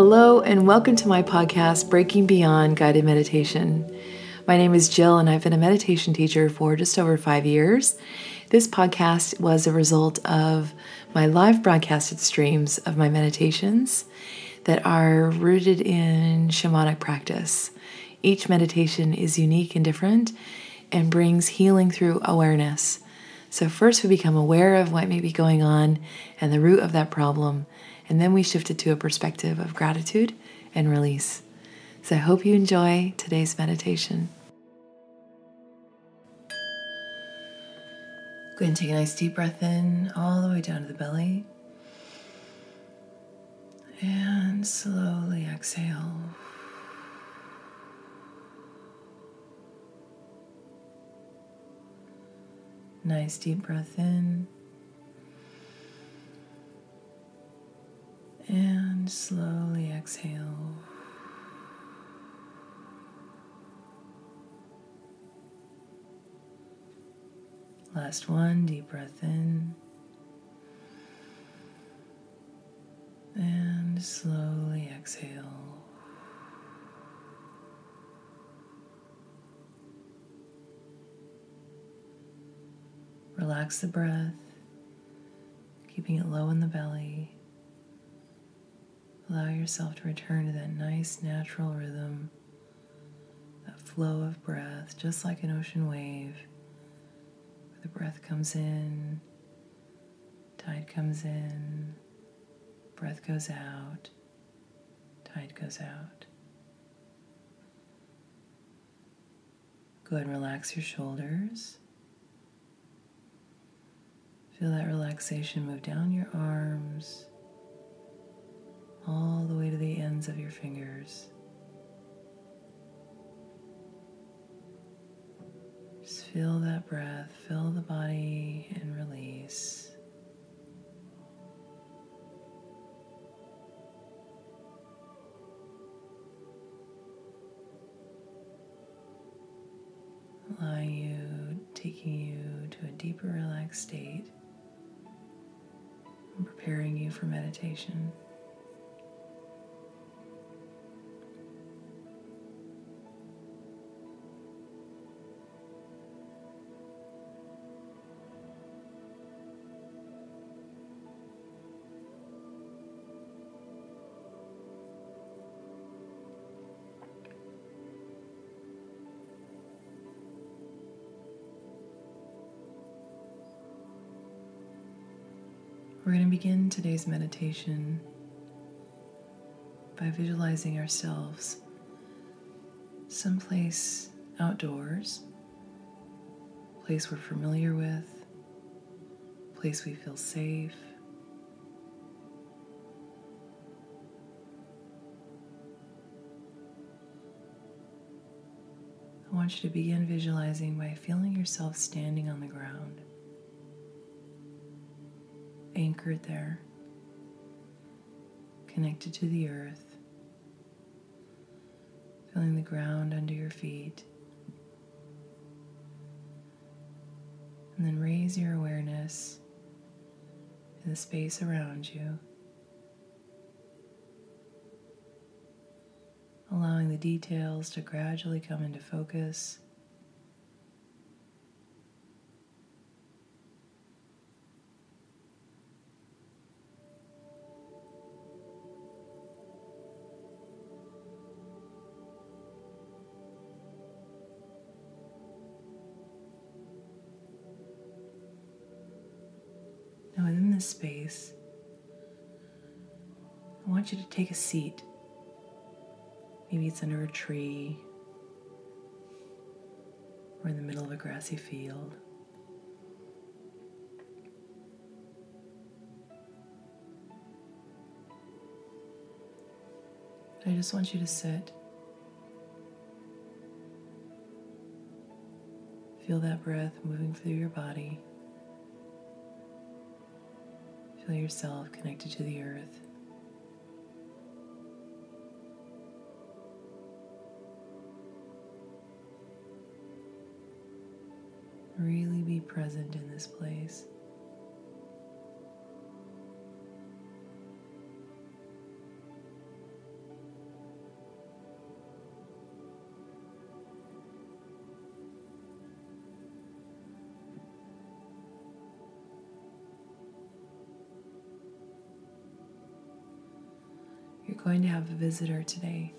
Hello, and welcome to my podcast, Breaking Beyond Guided Meditation. My name is Jill, and I've been a meditation teacher for just over five years. This podcast was a result of my live broadcasted streams of my meditations that are rooted in shamanic practice. Each meditation is unique and different and brings healing through awareness. So, first we become aware of what may be going on and the root of that problem, and then we shifted to a perspective of gratitude and release. So, I hope you enjoy today's meditation. Go ahead and take a nice deep breath in all the way down to the belly. And slowly exhale. Nice deep breath in. And slowly exhale. Last one, deep breath in. And slowly exhale. Relax the breath, keeping it low in the belly. Allow yourself to return to that nice natural rhythm, that flow of breath, just like an ocean wave. Where the breath comes in, tide comes in, breath goes out, tide goes out. Go ahead and relax your shoulders. Feel that relaxation move down your arms, all the way to the ends of your fingers. Just feel that breath, fill the body, and release. Allowing you, taking you to a deeper relaxed state and preparing you for meditation. We're going to begin today's meditation by visualizing ourselves someplace outdoors, place we're familiar with, place we feel safe. I want you to begin visualizing by feeling yourself standing on the ground anchored there, connected to the earth, feeling the ground under your feet. And then raise your awareness to the space around you, allowing the details to gradually come into focus. Take a seat. Maybe it's under a tree or in the middle of a grassy field. I just want you to sit. Feel that breath moving through your body. Feel yourself connected to the earth. Really be present in this place. You're going to have a visitor today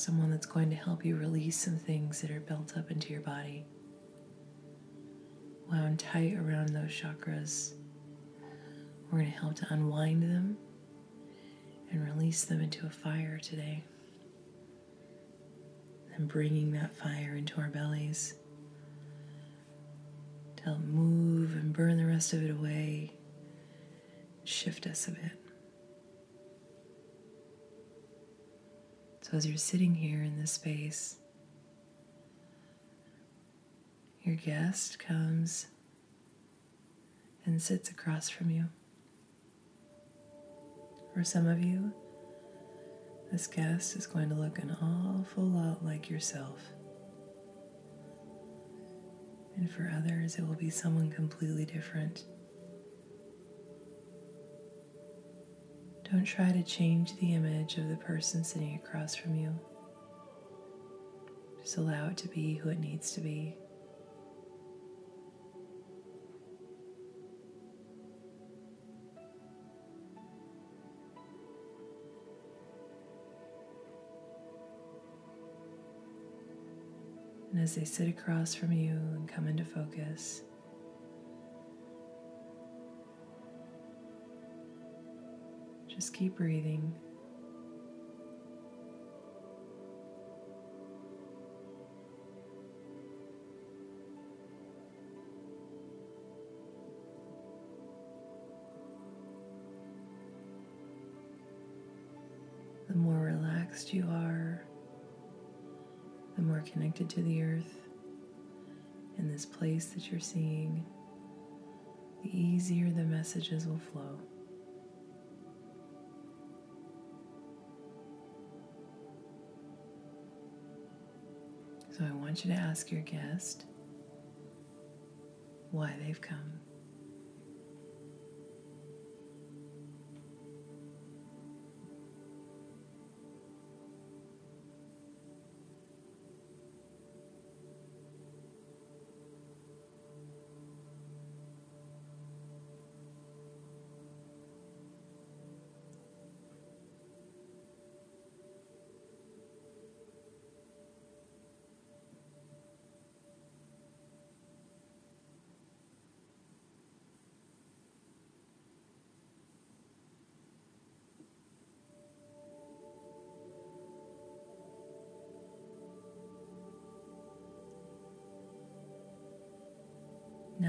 Someone that's going to help you release some things that are built up into your body, wound tight around those chakras. We're going to help to unwind them and release them into a fire today. And bringing that fire into our bellies to help move and burn the rest of it away, shift us a bit. So, as you're sitting here in this space, your guest comes and sits across from you. For some of you, this guest is going to look an awful lot like yourself. And for others, it will be someone completely different. Don't try to change the image of the person sitting across from you. Just allow it to be who it needs to be. And as they sit across from you and come into focus, just keep breathing. The more relaxed you are, the more connected to the earth and this place that you're seeing, the easier the messages will flow. So I want you to ask your guest why they've come.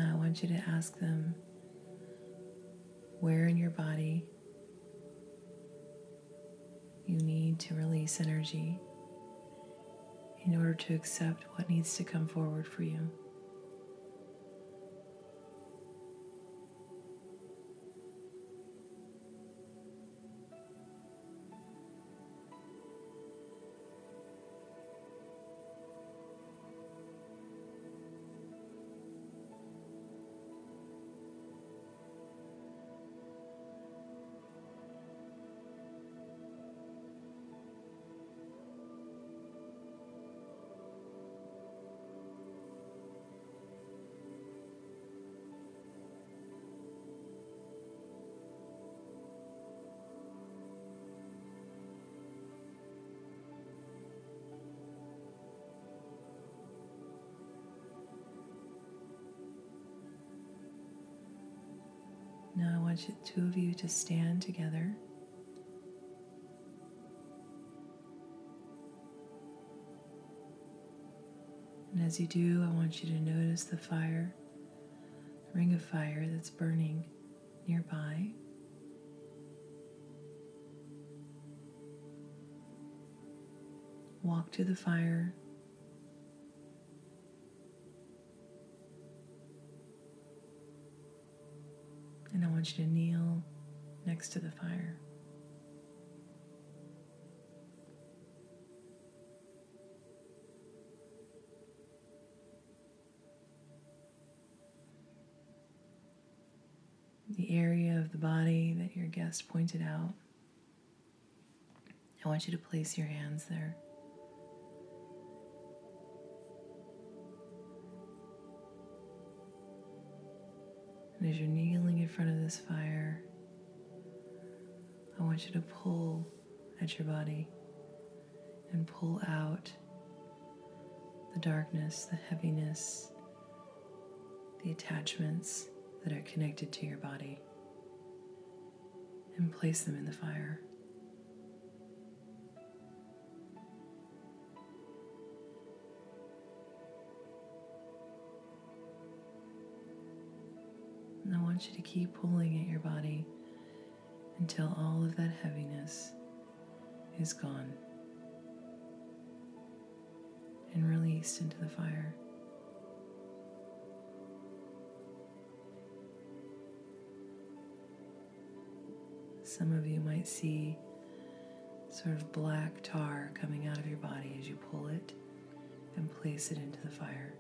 I want you to ask them where in your body you need to release energy in order to accept what needs to come forward for you. Now I want you, two of you to stand together. And as you do, I want you to notice the fire, the ring of fire that's burning nearby. Walk to the fire want you to kneel next to the fire. The area of the body that your guest pointed out, I want you to place your hands there. And as you're kneeling in front of this fire, I want you to pull at your body and pull out the darkness, the heaviness, the attachments that are connected to your body, and place them in the fire. And I want you to keep pulling at your body until all of that heaviness is gone and released into the fire. Some of you might see sort of black tar coming out of your body as you pull it and place it into the fire.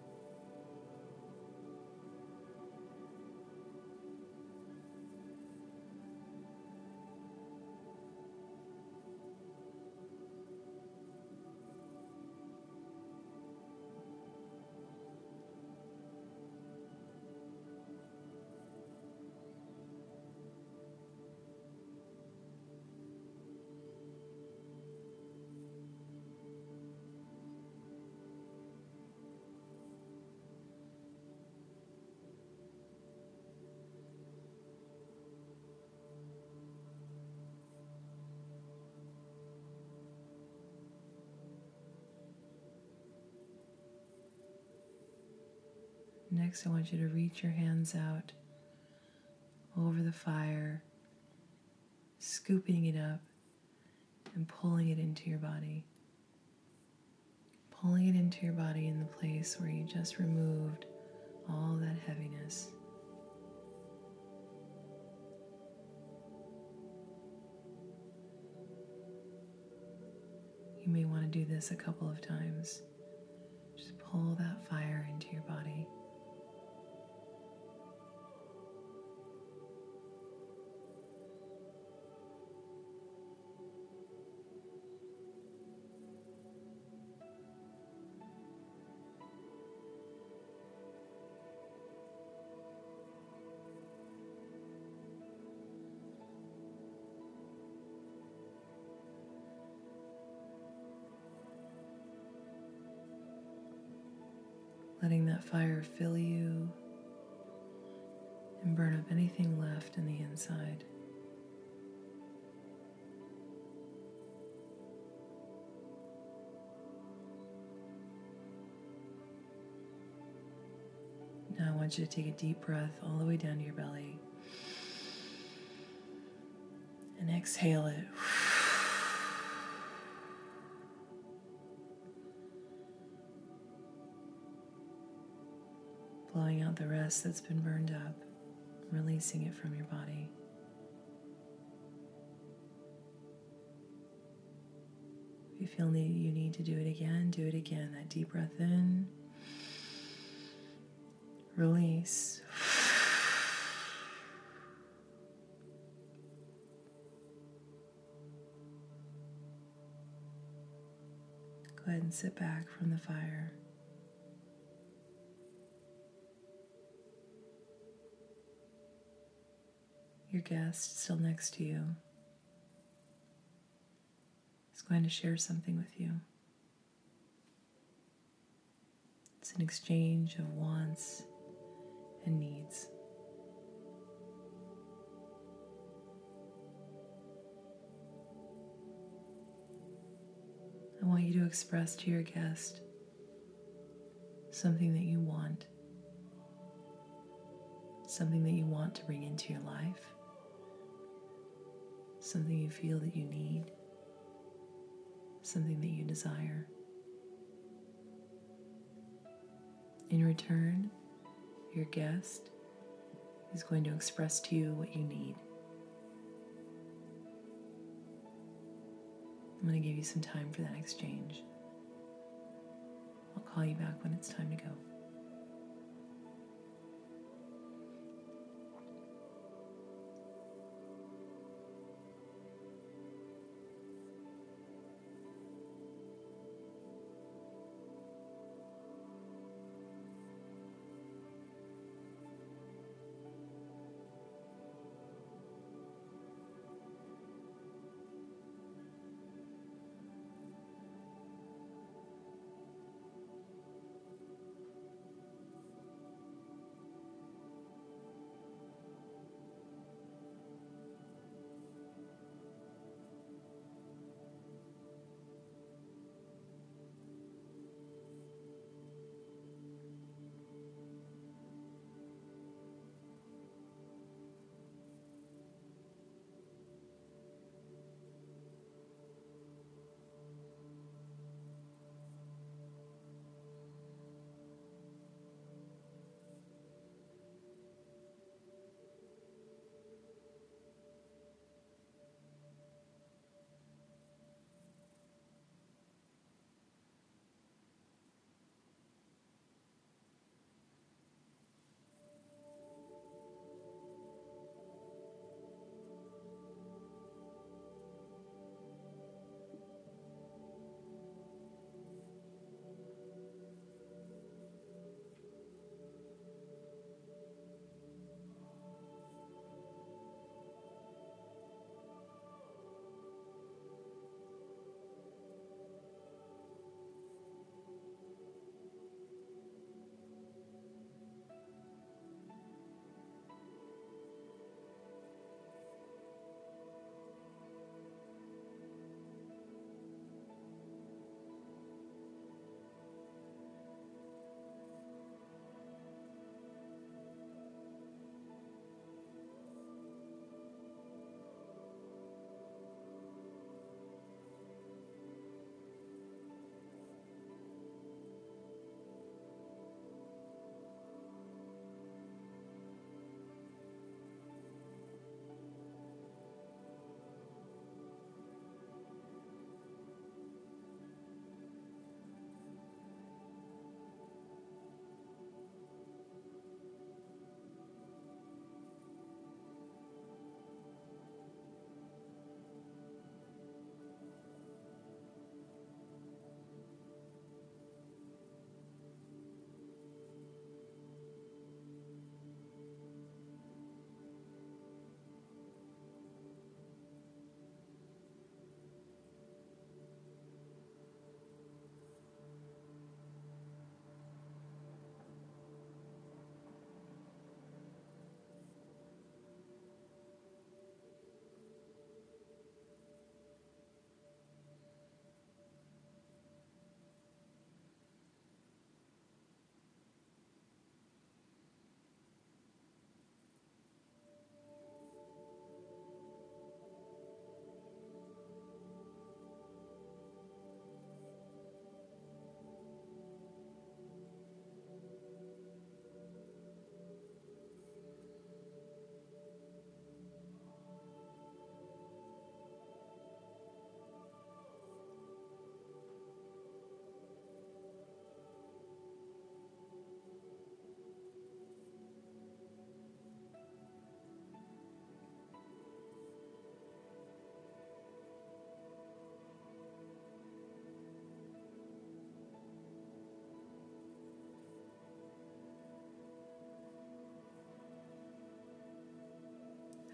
I want you to reach your hands out over the fire, scooping it up and pulling it into your body. Pulling it into your body in the place where you just removed all that heaviness. You may want to do this a couple of times. Just pull that fire into your body. Letting that fire fill you and burn up anything left in the inside. Now I want you to take a deep breath all the way down to your belly and exhale it. Blowing out the rest that's been burned up, releasing it from your body. If you feel need, you need to do it again, do it again. That deep breath in, release. Go ahead and sit back from the fire. Your guest still next to you is going to share something with you. It's an exchange of wants and needs. I want you to express to your guest something that you want, something that you want to bring into your life something you feel that you need, something that you desire. In return, your guest is going to express to you what you need. I'm going to give you some time for that exchange. I'll call you back when it's time to go.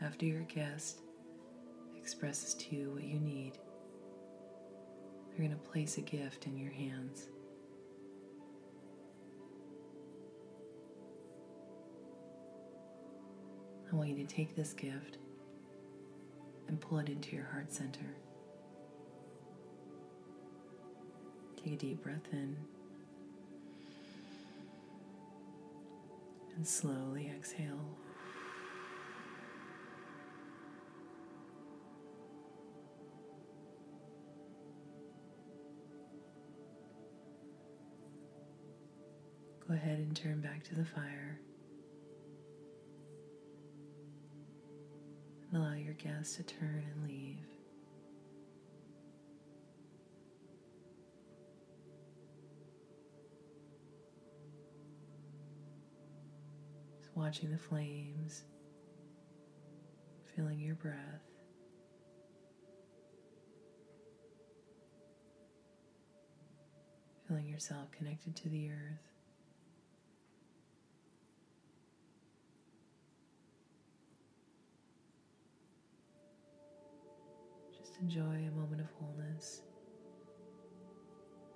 After your guest expresses to you what you need, they're going to place a gift in your hands. I want you to take this gift and pull it into your heart center. Take a deep breath in and slowly exhale. And turn back to the fire. And allow your guests to turn and leave. Just watching the flames, feeling your breath. Feeling yourself connected to the earth. Enjoy a moment of wholeness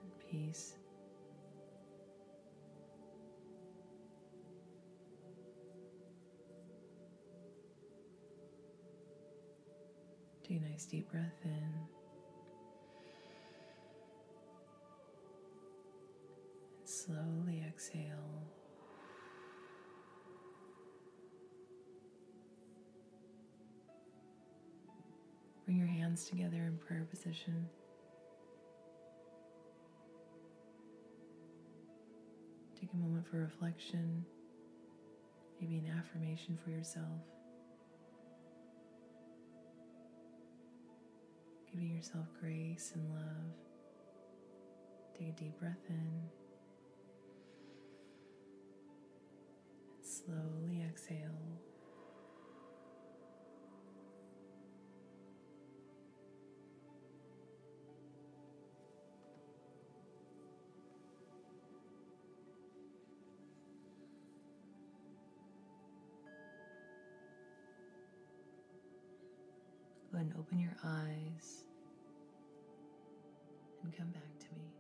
and peace. Take a nice deep breath in. And slowly exhale. Hands together in prayer position. Take a moment for reflection, maybe an affirmation for yourself. Giving yourself grace and love. Take a deep breath in. Slowly exhale. Open your eyes and come back to me.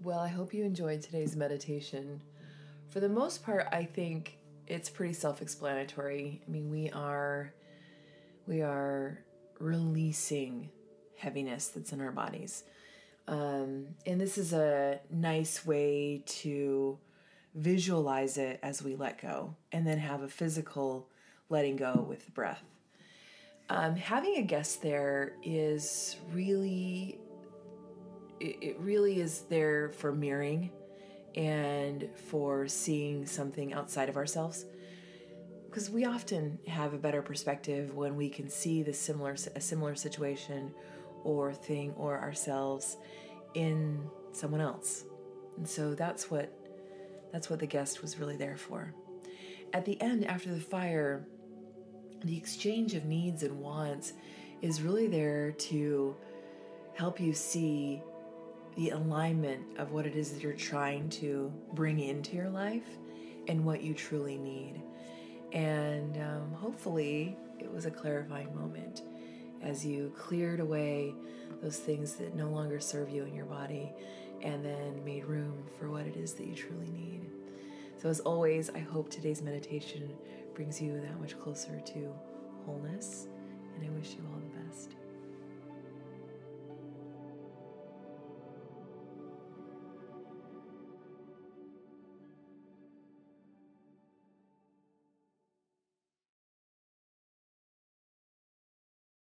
Well, I hope you enjoyed today's meditation. For the most part, I think it's pretty self-explanatory. I mean, we are we are releasing heaviness that's in our bodies. Um, and this is a nice way to visualize it as we let go and then have a physical letting go with the breath. Um, having a guest there is really, it, it really is there for mirroring and for seeing something outside of ourselves. Because we often have a better perspective when we can see the similar a similar situation or thing or ourselves in someone else. And so that's what that's what the guest was really there for. At the end after the fire the exchange of needs and wants is really there to help you see the alignment of what it is that you're trying to bring into your life and what you truly need. And um, hopefully, it was a clarifying moment as you cleared away those things that no longer serve you in your body and then made room for what it is that you truly need. So, as always, I hope today's meditation brings you that much closer to wholeness, and I wish you all the best.